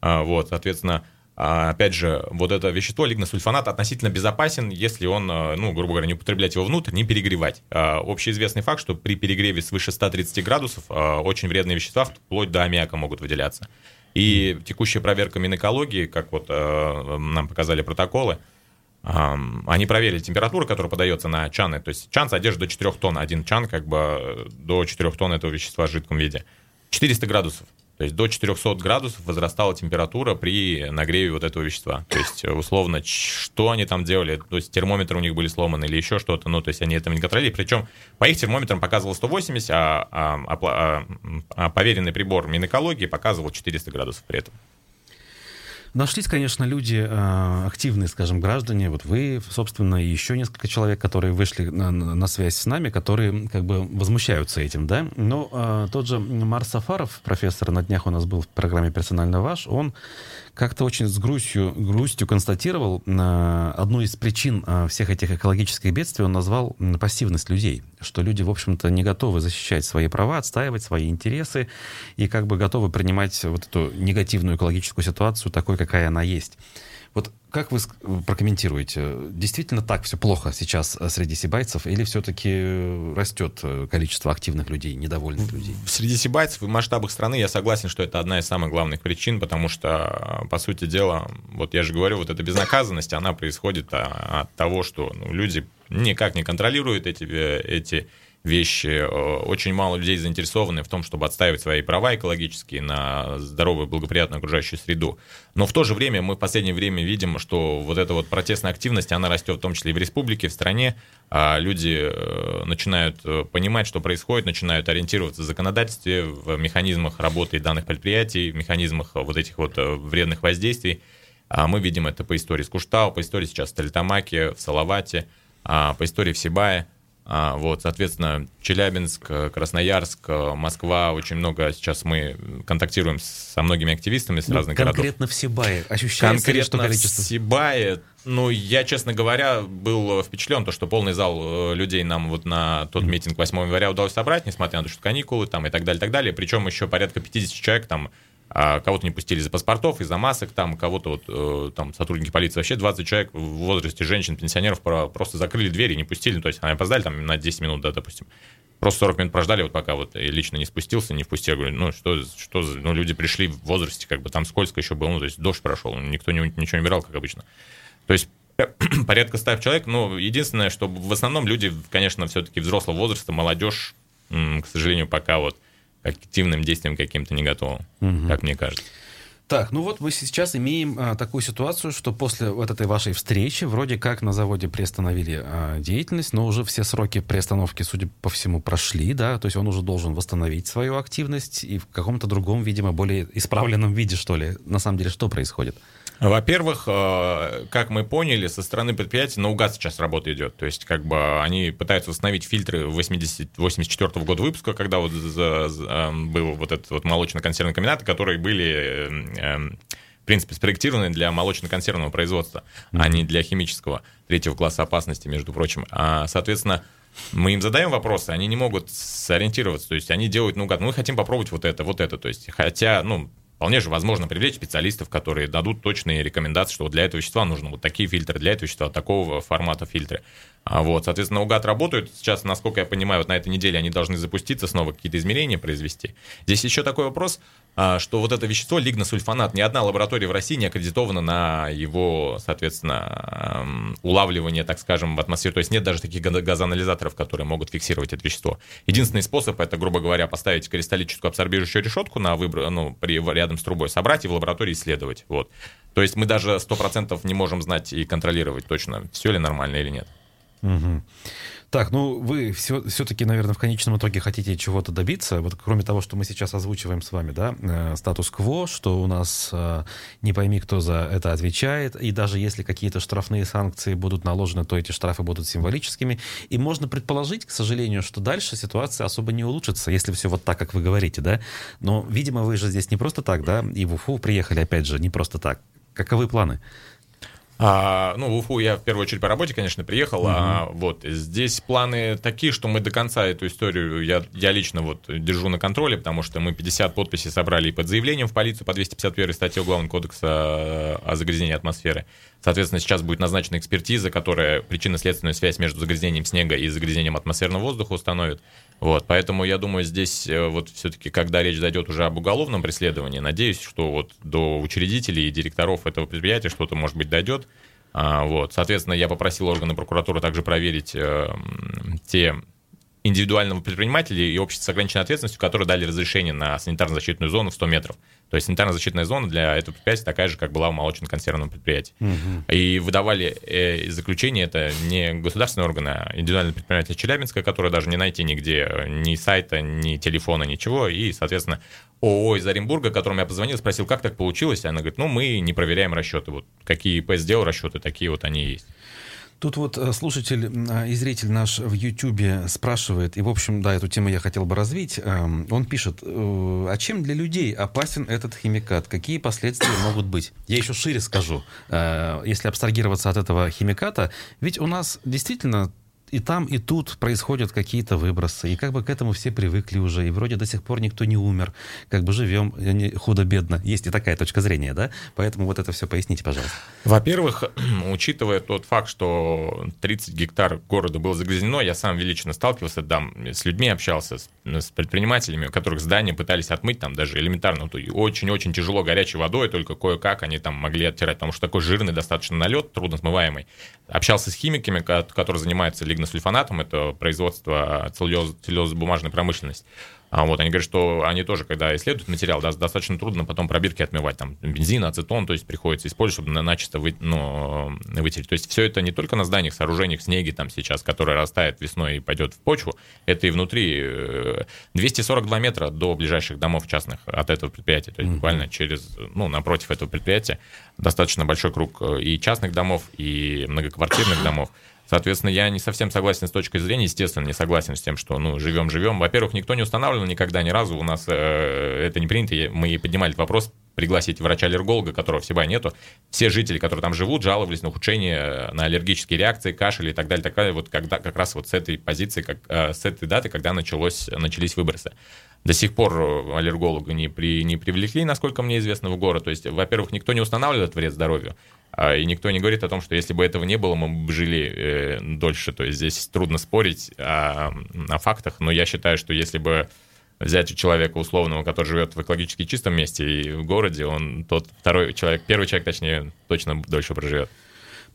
А, вот, соответственно, а, опять же, вот это вещество, лигносульфонат, относительно безопасен, если он, а, ну, грубо говоря, не употреблять его внутрь, не перегревать. Общеизвестный факт, что при перегреве свыше 130 градусов очень вредные вещества, вплоть до аммиака, могут выделяться. И текущая проверка Минэкологии, как вот нам показали протоколы, они проверили температуру, которая подается на чаны. То есть чан содержит до 4 тонн. Один чан как бы до 4 тонн этого вещества в жидком виде. 400 градусов. То есть до 400 градусов возрастала температура при нагреве вот этого вещества. То есть, условно, что они там делали? То есть термометры у них были сломаны или еще что-то. Ну, то есть они этого не контролировали. Причем по их термометрам показывало 180, а, а, а, а, а поверенный прибор Минэкологии показывал 400 градусов при этом. Нашлись, конечно, люди э, активные, скажем, граждане. Вот вы, собственно, и еще несколько человек, которые вышли на, на связь с нами, которые как бы возмущаются этим, да. Но э, тот же Марс Сафаров, профессор, на днях у нас был в программе «Персонально ваш», он как-то очень с грустью, грустью констатировал э, одну из причин э, всех этих экологических бедствий, он назвал пассивность людей, что люди, в общем-то, не готовы защищать свои права, отстаивать свои интересы и как бы готовы принимать вот эту негативную экологическую ситуацию такой, какая она есть. Вот как вы прокомментируете? Действительно так все плохо сейчас э, среди сибайцев или все-таки растет э, количество активных людей, недовольных людей? Среди сибайцев и в масштабах страны я согласен, что это одна из самых главных причин, потому что, по сути дела, вот я же говорю, вот эта безнаказанность, она происходит а, от того, что ну, люди никак не контролируют эти, э, эти вещи. Э, очень мало людей заинтересованы в том, чтобы отстаивать свои права экологические на здоровую, благоприятную окружающую среду. Но в то же время мы в последнее время видим, что вот эта вот протестная активность, она растет в том числе и в республике, в стране. А люди э, начинают э, понимать, что происходит, начинают ориентироваться в законодательстве, в механизмах работы данных предприятий, в механизмах вот этих вот вредных воздействий. А мы видим это по истории с Куштау, по истории сейчас в Столитамаке, в Салавате, а, по истории в Сибае. А, вот, соответственно, Челябинск, Красноярск, Москва, очень много сейчас мы контактируем со многими активистами с ну, разных конкретно городов. Конкретно в Сибае ощущается конкретно ли, что количество? в Сибае, ну, я, честно говоря, был впечатлен, то, что полный зал э, людей нам вот на тот митинг 8 января удалось собрать, несмотря на то, что каникулы там и так далее, и так далее. Причем еще порядка 50 человек там а кого-то не пустили из-за паспортов, из-за масок, там кого-то вот, э, там сотрудники полиции, вообще 20 человек в возрасте женщин, пенсионеров просто закрыли двери, не пустили, то есть они опоздали там на 10 минут, да, допустим. Просто 40 минут прождали, вот пока вот лично не спустился, не впустил. Говорю, ну что, что. Ну люди пришли в возрасте, как бы там скользко еще было, ну то есть дождь прошел, никто не, ничего не убирал, как обычно. То есть порядка 100 человек, ну единственное, что в основном люди, конечно, все-таки взрослого возраста, молодежь, к сожалению, пока вот активным действием каким-то не готовым, угу. как мне кажется. Так, ну вот мы сейчас имеем а, такую ситуацию, что после вот этой вашей встречи вроде как на заводе приостановили а, деятельность, но уже все сроки приостановки, судя по всему, прошли, да, то есть он уже должен восстановить свою активность и в каком-то другом, видимо, более исправленном виде, что ли. На самом деле, что происходит? Во-первых, э, как мы поняли, со стороны предприятия наугад сейчас работа идет. То есть, как бы они пытаются восстановить фильтры 80, 84 года выпуска, когда вот за, за, эм, был вот этот вот молочно-консервный комбинат, которые были эм, принципе, спроектированы для молочно-консервного производства, mm-hmm. а не для химического третьего класса опасности, между прочим. А, соответственно, мы им задаем вопросы, они не могут сориентироваться, то есть они делают, ну, мы хотим попробовать вот это, вот это, то есть, хотя, ну, Вполне же возможно привлечь специалистов, которые дадут точные рекомендации, что для этого вещества нужны вот такие фильтры, для этого вещества такого формата фильтры. А вот, соответственно, УГАТ работают. Сейчас, насколько я понимаю, вот на этой неделе они должны запуститься, снова какие-то измерения произвести. Здесь еще такой вопрос, а, что вот это вещество, лигносульфанат, ни одна лаборатория в России не аккредитована на его, соответственно, улавливание, так скажем, в атмосфере. То есть нет даже таких газоанализаторов, которые могут фиксировать это вещество. Единственный способ, это, грубо говоря, поставить кристаллическую абсорбирующую решетку на выбор, ну, при, рядом с трубой, собрать и в лаборатории исследовать. Вот. То есть мы даже 100% не можем знать и контролировать точно, все ли нормально или нет. Угу. Так, ну вы все, все-таки, наверное, в конечном итоге хотите чего-то добиться. Вот кроме того, что мы сейчас озвучиваем с вами, да, э, статус-кво, что у нас э, не пойми, кто за это отвечает, и даже если какие-то штрафные санкции будут наложены, то эти штрафы будут символическими. И можно предположить, к сожалению, что дальше ситуация особо не улучшится, если все вот так, как вы говорите, да. Но, видимо, вы же здесь не просто так, да, и в Уфу приехали, опять же, не просто так. Каковы планы? А, ну, в Уфу я в первую очередь по работе, конечно, приехал. Угу. А, вот здесь планы такие, что мы до конца эту историю я, я лично вот держу на контроле, потому что мы 50 подписей собрали и под заявлением в полицию по 251 статье Уголовного кодекса о загрязнении атмосферы. Соответственно, сейчас будет назначена экспертиза, которая причинно-следственную связь между загрязнением снега и загрязнением атмосферного воздуха установит. Вот, поэтому я думаю, здесь э, вот все-таки, когда речь зайдет уже об уголовном преследовании, надеюсь, что вот до учредителей и директоров этого предприятия что-то, может быть, дойдет. А, вот, соответственно, я попросил органы прокуратуры также проверить э, те индивидуального предпринимателя и общества с ограниченной ответственностью, которые дали разрешение на санитарно-защитную зону в 100 метров. То есть санитарно-защитная зона для этого предприятия такая же, как была у молочно-консервного предприятия. Угу. И выдавали э, заключение, это не государственные органы, а индивидуальное предприятие Челябинска, которое даже не найти нигде, ни сайта, ни телефона, ничего. И, соответственно, ООО из Оренбурга, которому я позвонил, спросил, как так получилось. Она говорит, ну, мы не проверяем расчеты. Вот какие ИП сделал расчеты, такие вот они есть. Тут вот э, слушатель и зритель наш в Ютьюбе спрашивает, и, в общем, да, эту тему я хотел бы развить. Эм, он пишет, э, а чем для людей опасен этот химикат? Какие последствия могут быть? Я еще шире скажу. Э, если абстрагироваться от этого химиката, ведь у нас действительно и там, и тут происходят какие-то выбросы, и как бы к этому все привыкли уже, и вроде до сих пор никто не умер, как бы живем худо-бедно. Есть и такая точка зрения, да? Поэтому вот это все поясните, пожалуйста. Во-первых, учитывая тот факт, что 30 гектар города было загрязнено, я сам лично сталкивался там, с людьми общался, с, с предпринимателями, у которых здания пытались отмыть там даже элементарно, очень-очень тяжело горячей водой, только кое-как они там могли оттирать, потому что такой жирный достаточно налет, трудно смываемый. Общался с химиками, которые занимаются лигносульфонатом, это производство целлюлозно-бумажной промышленности. А вот они говорят, что они тоже, когда исследуют материал, да, достаточно трудно потом пробирки отмывать, там, бензин, ацетон, то есть приходится использовать, чтобы на, начисто вы, ну, вытереть. То есть все это не только на зданиях, сооружениях, снеге там сейчас, который растает весной и пойдет в почву, это и внутри 242 э, метра до ближайших домов частных от этого предприятия, то есть mm-hmm. буквально через, ну, напротив этого предприятия достаточно большой круг э, и частных домов, и многоквартирных домов. Соответственно, я не совсем согласен с точки зрения, естественно, не согласен с тем, что, ну, живем-живем. Во-первых, никто не устанавливал никогда ни разу, у нас э, это не принято, мы поднимали этот вопрос, пригласить врача-аллерголога, которого в Сибай нету. Все жители, которые там живут, жаловались на ухудшение, на аллергические реакции, кашель и так далее, так далее. Вот когда, как раз вот с этой позиции, как, э, с этой даты, когда началось, начались выбросы. До сих пор э, аллерголога не, при, не привлекли, насколько мне известно, в город. То есть, во-первых, никто не устанавливает вред здоровью. А, и никто не говорит о том, что если бы этого не было, мы бы жили э, дольше. То есть здесь трудно спорить о, о фактах, но я считаю, что если бы взять у человека условного, который живет в экологически чистом месте и в городе, он тот второй человек, первый человек, точнее, точно дольше проживет.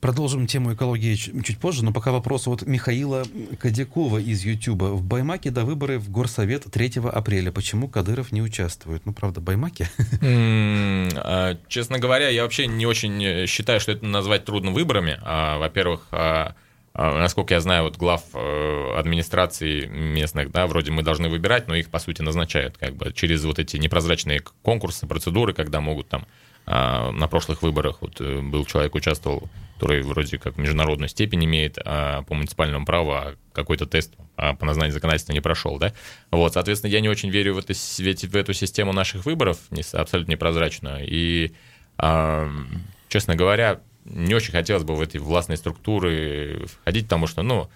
Продолжим тему экологии чуть позже, но пока вопрос от Михаила Кадякова из Ютуба. В Баймаке до выборы в Горсовет 3 апреля. Почему Кадыров не участвует? Ну, правда, Баймаке? А, честно говоря, я вообще не очень считаю, что это назвать трудно выборами. А, во-первых, а, насколько я знаю, вот глав э, администрации местных, да, вроде мы должны выбирать, но их, по сути, назначают как бы через вот эти непрозрачные конкурсы, процедуры, когда могут там на прошлых выборах вот э, был человек участвовал который вроде как международную степень имеет а, по муниципальному праву, а какой-то тест а, по назнанию законодательства не прошел, да? Вот, соответственно, я не очень верю в, это, в эту систему наших выборов, не, абсолютно непрозрачную, и А, честно говоря, не очень хотелось бы в эти властные структуры входить, потому что, ну,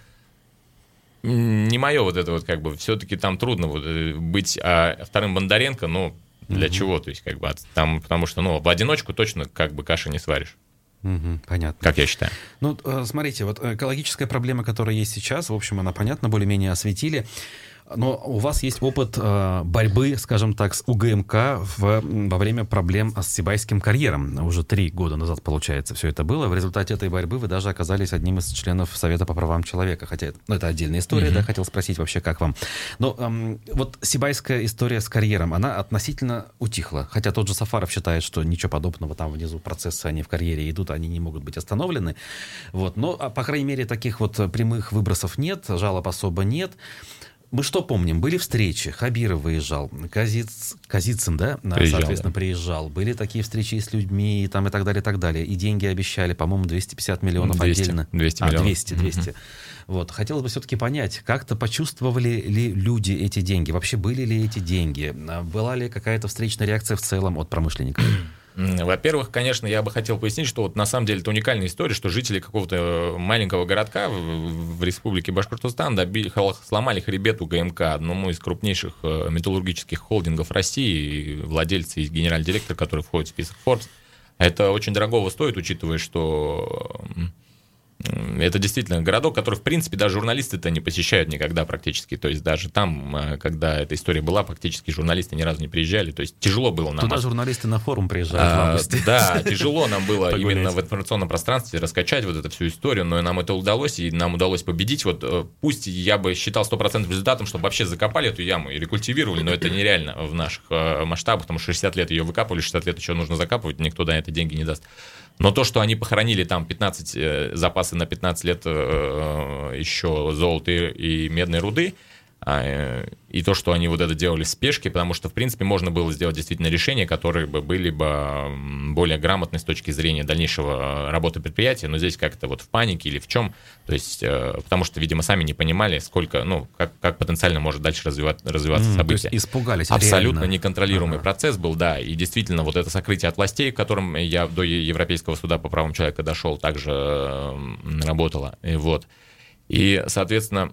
не мое вот это вот как бы, все-таки там трудно вот э, быть а, вторым Бондаренко, ну, для угу. чего, то есть как бы там, потому что, ну, в одиночку точно как бы каши не сваришь. Угу, понятно. Как я считаю. Ну, э, смотрите, вот экологическая проблема, которая есть сейчас, в общем, она понятна, более-менее осветили. Но у вас есть опыт э, борьбы, скажем так, с УГМК в, во время проблем с Сибайским карьером. Уже три года назад, получается, все это было. В результате этой борьбы вы даже оказались одним из членов Совета по правам человека. Хотя ну, это отдельная история, mm-hmm. да, хотел спросить вообще, как вам. Но эм, вот Сибайская история с карьером, она относительно утихла. Хотя тот же Сафаров считает, что ничего подобного, там внизу процессы, они в карьере идут, они не могут быть остановлены. Вот. Но, а, по крайней мере, таких вот прямых выбросов нет, жалоб особо нет мы что помним? Были встречи, Хабиров выезжал, Казиц, Казицын, да, приезжал, соответственно, да. приезжал. Были такие встречи с людьми и, там, и так далее, и так далее. И деньги обещали, по-моему, 250 миллионов 200, отдельно. 200 миллионов. А, 200, 200. Mm-hmm. Вот. Хотелось бы все-таки понять, как-то почувствовали ли люди эти деньги? Вообще были ли эти деньги? Была ли какая-то встречная реакция в целом от промышленников? Во-первых, конечно, я бы хотел пояснить, что вот на самом деле это уникальная история, что жители какого-то маленького городка в, в республике Башкортостан добили, сломали хребет у ГМК, одному из крупнейших э, металлургических холдингов России, владельцы и генеральный директор, который входит в список Forbes. Это очень дорогого стоит, учитывая, что это действительно городок, который, в принципе, даже журналисты-то не посещают никогда практически. То есть даже там, э, когда эта история была, практически журналисты ни разу не приезжали. То есть тяжело было нам. Туда журналисты на форум приезжают а, в августе. Да, тяжело нам было именно в информационном пространстве раскачать вот эту всю историю, но нам это удалось, и нам удалось победить. Вот э, пусть я бы считал стопроцентным результатом, чтобы вообще закопали эту яму и рекультивировали, но это нереально в наших э, масштабах, потому что 60 лет ее выкапывали, 60 лет еще нужно закапывать, никто на это деньги не даст. Но то, что они похоронили там 15 э, запасы на 15 лет э, э, еще золота и медной руды, и то, что они вот это делали в спешке, потому что, в принципе, можно было сделать действительно решения, которые бы были бы более грамотны с точки зрения дальнейшего работы предприятия, но здесь как-то вот в панике или в чем, то есть, э, потому что, видимо, сами не понимали, сколько, ну, как, как потенциально может дальше развивать, развиваться mm, событие. То есть испугались. Абсолютно реально. неконтролируемый ага. процесс был, да, и действительно вот это сокрытие от властей, которым я до Европейского суда по правам человека дошел, также работало, и вот. И, соответственно,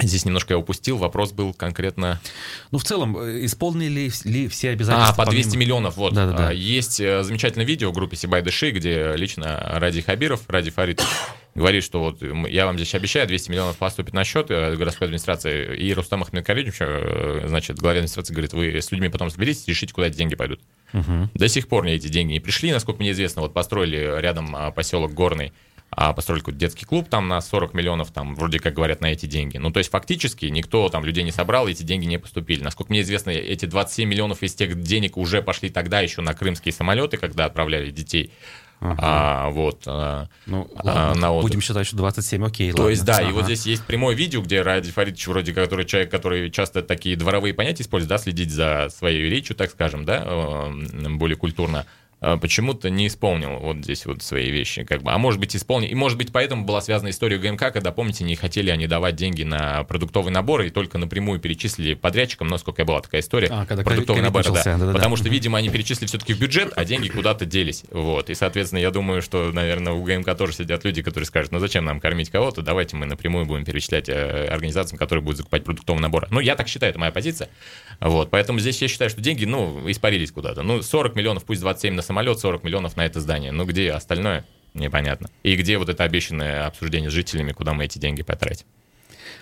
Здесь немножко я упустил. Вопрос был конкретно... Ну, в целом, э, исполнили ли все обязательства? А, по 200 помимо... миллионов, вот. Да, да, да. Есть э, замечательное видео в группе Сибай Дыши, где лично Ради Хабиров, Ради Фарид говорит, что вот я вам здесь обещаю, 200 миллионов поступит на счет э, городской администрации. И Рустам Ахмедкалидович, значит, главе администрации говорит, вы с людьми потом соберитесь, решите, куда эти деньги пойдут. Угу. До сих пор мне эти деньги не пришли, насколько мне известно. Вот построили рядом а, поселок Горный а построили какой-то детский клуб там на 40 миллионов, там вроде как говорят, на эти деньги. Ну, то есть фактически никто там людей не собрал, эти деньги не поступили. Насколько мне известно, эти 27 миллионов из тех денег уже пошли тогда еще на крымские самолеты, когда отправляли детей. Ага. А, вот, а, ну, ладно, на отдых. будем считать, что 27, окей. То ладно. есть, да, ага. и вот здесь есть прямое видео, где Ради Фаридович, вроде который человек, который часто такие дворовые понятия использует, да, следить за своей речью, так скажем, да, э, более культурно. А, почему-то не исполнил вот здесь вот свои вещи, как бы, а может быть исполнил, и может быть поэтому была связана история ГМК, когда, помните, не хотели они давать деньги на продуктовый набор и только напрямую перечислили подрядчикам, насколько была такая история, а, когда продуктовый набор, да, да, да, потому да. что, видимо, они перечислили все-таки в бюджет, а деньги куда-то делись, вот, и, соответственно, я думаю, что, наверное, у ГМК тоже сидят люди, которые скажут, ну зачем нам кормить кого-то, давайте мы напрямую будем перечислять э, организациям, которые будут закупать продуктовый набор. Ну, я так считаю, это моя позиция, вот, поэтому здесь я считаю, что деньги, ну, испарились куда-то, ну, 40 миллионов, пусть 27 на самолет, 40 миллионов на это здание. Ну где остальное? Непонятно. И где вот это обещанное обсуждение с жителями, куда мы эти деньги потратим?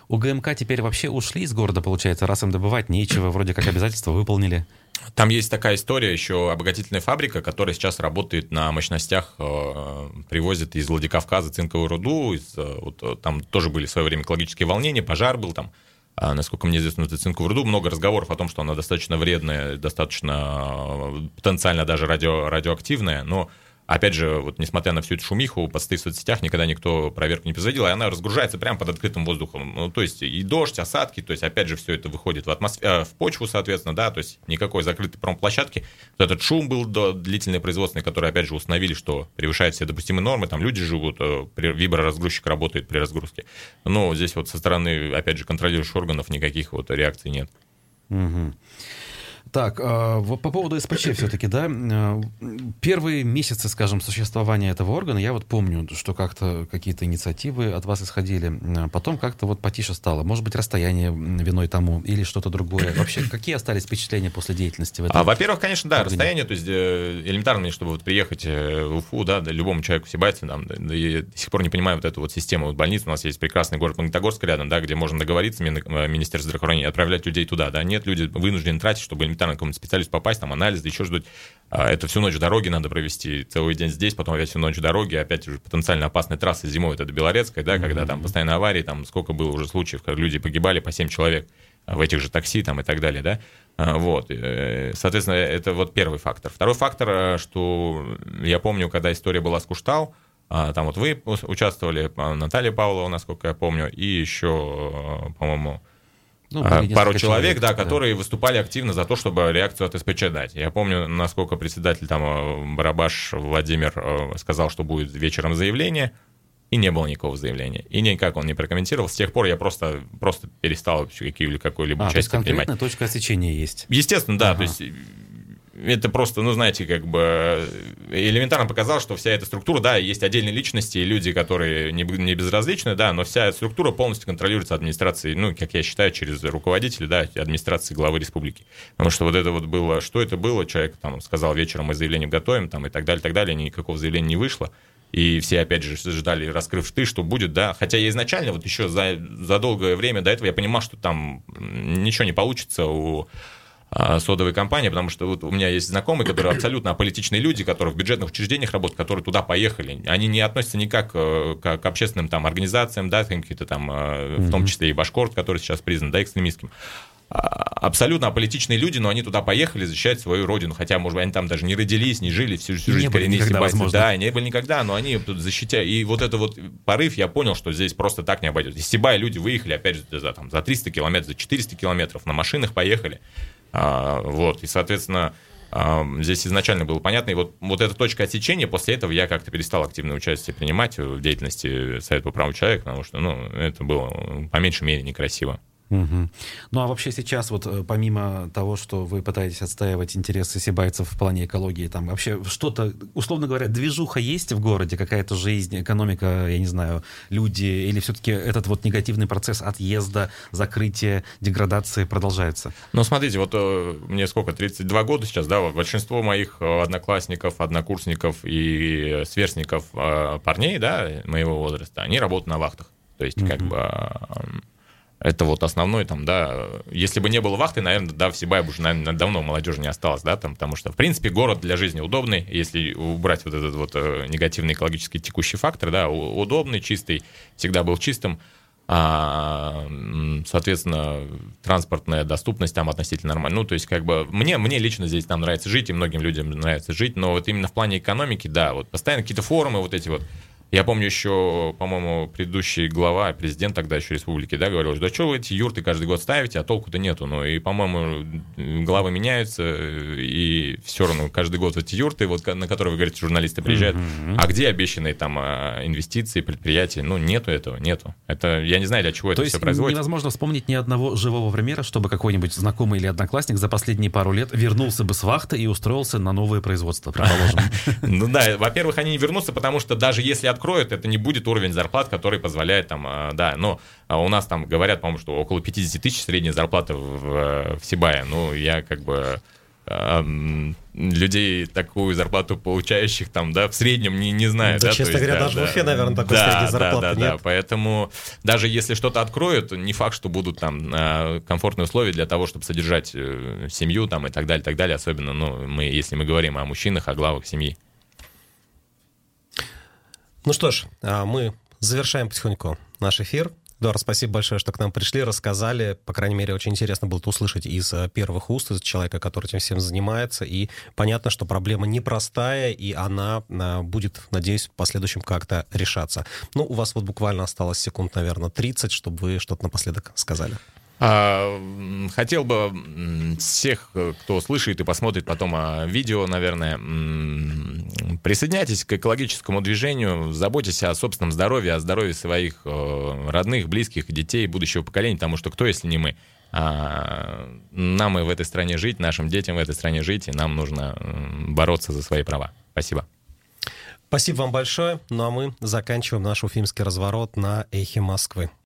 У ГМК теперь вообще ушли из города, получается, раз им добывать нечего, вроде как обязательства выполнили. Там есть такая история, еще обогатительная фабрика, которая сейчас работает на мощностях, э, привозит из Владикавказа цинковую руду, из, э, вот, э, там тоже были в свое время экологические волнения, пожар был там, а, насколько мне известно, это цинковую руду. Много разговоров о том, что она достаточно вредная, достаточно потенциально даже радио, радиоактивная, но Опять же, вот несмотря на всю эту шумиху, посты в соцсетях никогда никто проверку не производил, и она разгружается прямо под открытым воздухом. Ну, то есть и дождь, осадки, то есть опять же все это выходит в атмосферу, э, в почву, соответственно, да, то есть никакой закрытой промплощадки. Вот этот шум был до длительный производственный, который опять же установили, что превышает все допустимые нормы, там люди живут, э, виброразгрузчик работает при разгрузке. Но здесь вот со стороны, опять же, контролирующих органов никаких вот реакций нет. Угу. Так, э, вот по поводу СПЧ все-таки, да, э, первые месяцы, скажем, существования этого органа, я вот помню, что как-то какие-то инициативы от вас исходили, э, потом как-то вот потише стало. Может быть, расстояние виной тому или что-то другое. Вообще, какие остались впечатления после деятельности в этом? А, во-первых, конечно, да, расстояние, то есть элементарно, чтобы вот приехать в Уфу, да, да, любому человеку сибайцу, там, да, да, я до сих пор не понимаю вот эту вот систему вот больниц. У нас есть прекрасный город Магнитогорск рядом, да, где можно договориться, Мин- Министерство здравоохранения, отправлять людей туда, да. Нет, люди вынуждены тратить, чтобы элементарно к какому-то специалисту попасть, там анализы, еще ждать. А, Это всю ночь дороги надо провести, целый день здесь, потом опять всю ночь дороги, опять уже потенциально опасная трасса зимой, это Белорецкая, да, когда там постоянно аварии, там сколько было уже случаев, когда люди погибали по 7 человек в этих же такси там и так далее, да. А, Вот, э, соответственно, это вот первый фактор. Второй фактор, э, что я помню, когда история была с Куштау, а, там вот вы участвовали, а, Наталья Павлова, насколько я помню, и еще, э, по-моему, Ну, а, пару несколько человек, да, да. которые выступали активно за то, чтобы реакцию от СПЧ дать. Я помню, насколько председатель там э, Барабаш Владимир э, сказал, что будет вечером заявление, и не было никакого заявления. И никак он не прокомментировал. С тех пор я просто, просто перестал какое-либо А, то есть участие принимать. конкретная точка отсечения есть. Естественно, да, Ага. то есть это просто, ну, знаете, как бы э, элементарно показал, что вся эта структура, да, есть отдельные личности, и люди, которые не, не безразличны, да, но вся структура полностью контролируется администрацией, ну, как я считаю, через руководителей, да, администрации главы республики. Потому что вот это вот было, что это было, человек там сказал, вечером мы заявление готовим, там, и так далее, так далее, никакого заявления не вышло. И все, опять же, ждали, раскрыв ты, что будет, да. Хотя я изначально, вот еще за, за долгое время до этого я понимал, что там ничего не получится у содовой компании, потому что вот у меня есть знакомые, которые абсолютно аполитичные люди, которые в бюджетных учреждениях работают, которые туда поехали. Они не относятся никак э, к, к общественным там организациям, да, какие-то там, э, в том числе и Башкорт, который сейчас признан, да, экстремистским. А, Абсолютно аполитичные люди, но они туда поехали защищать свою родину. Хотя, может быть, они там даже не родились, не жили, всю, всю Не жизнь были никогда, сибайцы. возможно. Да, не были никогда, но они тут защитя. И вот это вот порыв, я понял, что здесь просто так не обойдется. Из Сибая люди выехали, опять же, за, там, за 300 километров, за 400 километров, на машинах поехали. А, вот, и, соответственно, а, здесь изначально было понятно. И вот, вот эта точка отсечения, после этого я как-то перестал активное участие принимать в деятельности Совета по правам человека, потому что, ну, это было, по меньшей мере, некрасиво. Мгм. Ну а вообще сейчас вот э, помимо того, что вы пытаетесь отстаивать интересы сибайцев в плане экологии, там вообще что-то, условно говоря, движуха есть в городе, какая-то жизнь, экономика, я не знаю, люди, или все-таки этот вот негативный процесс отъезда, закрытия, деградации продолжается? Ну, смотрите, вот э, мне сколько, 32 года сейчас, да, вот большинство моих э, одноклассников, однокурсников и сверстников парней, да, моего возраста, они работают на вахтах. То есть, как бы, э, это вот основной там, да, если бы не было вахты, наверное, да, в Сибае бы уже, наверное, давно молодежи не осталось, да, там, потому что, в принципе, город для жизни удобный, если убрать вот этот вот э, негативный экологический текущий фактор, да, удобный, чистый, всегда был чистым, а, соответственно, транспортная доступность там относительно нормальная. Ну, то есть, как бы, мне, мне лично здесь там нравится жить, и многим людям нравится жить, но вот именно в плане экономики, да, вот постоянно какие-то форумы вот эти вот, я помню еще, по-моему, предыдущий глава, президент тогда еще республики, да, говорил, да что вы эти юрты каждый год ставите, а толку-то нету. Ну и, по-моему, главы меняются, и все равно каждый год эти юрты, вот на которые вы говорите, журналисты приезжают, а где обещанные там а, инвестиции, предприятия? Ну, нету этого, нету. Это, я не знаю, для чего То это есть все производится. невозможно вспомнить ни одного живого примера, чтобы какой-нибудь знакомый или одноклассник за последние пару лет вернулся бы с вахты и устроился на новое производство, предположим. Ну да, во-первых, они не вернутся, потому что даже если откроют, это не будет уровень зарплат, который позволяет там, а, да, но а, у нас там говорят, по-моему, что около 50 тысяч средняя зарплата в, в Сибае. Ну, я как бы ам, людей такую зарплату получающих там, да, в среднем не, не знаю. Да, то честно есть, говоря, даже в Уфе, наверное, такой да, средней да, зарплаты да, да, нет. поэтому даже если что-то откроют, не факт, что будут там а, комфортные условия для того, чтобы содержать э, семью там и так далее, так далее, особенно, ну, мы, если мы говорим о мужчинах, о главах семьи. Ну что ж, а, мы завершаем потихоньку наш эфир. Эдуард, спасибо большое, что к нам пришли, рассказали. По крайней мере, очень интересно было это услышать из э, первых уст, из человека, который этим всем занимается. И понятно, что проблема непростая, и она а, будет, надеюсь, в последующем как-то решаться. Ну, у вас вот буквально осталось секунд, наверное, 30, чтобы вы что-то напоследок сказали. А, Хотел бы всех, э, кто слышит и посмотрит потом а, видео, наверное, присоединяйтесь к экологическому движению, заботьтесь о собственном здоровье, о здоровье своих э, родных, близких, детей, будущего поколения, потому что кто, если не мы? А, нам и в этой стране жить, нашим детям в этой стране жить, и нам нужно бороться за свои права. Спасибо. Спасибо вам большое. Ну а мы заканчиваем наш уфимский разворот на эхе Москвы.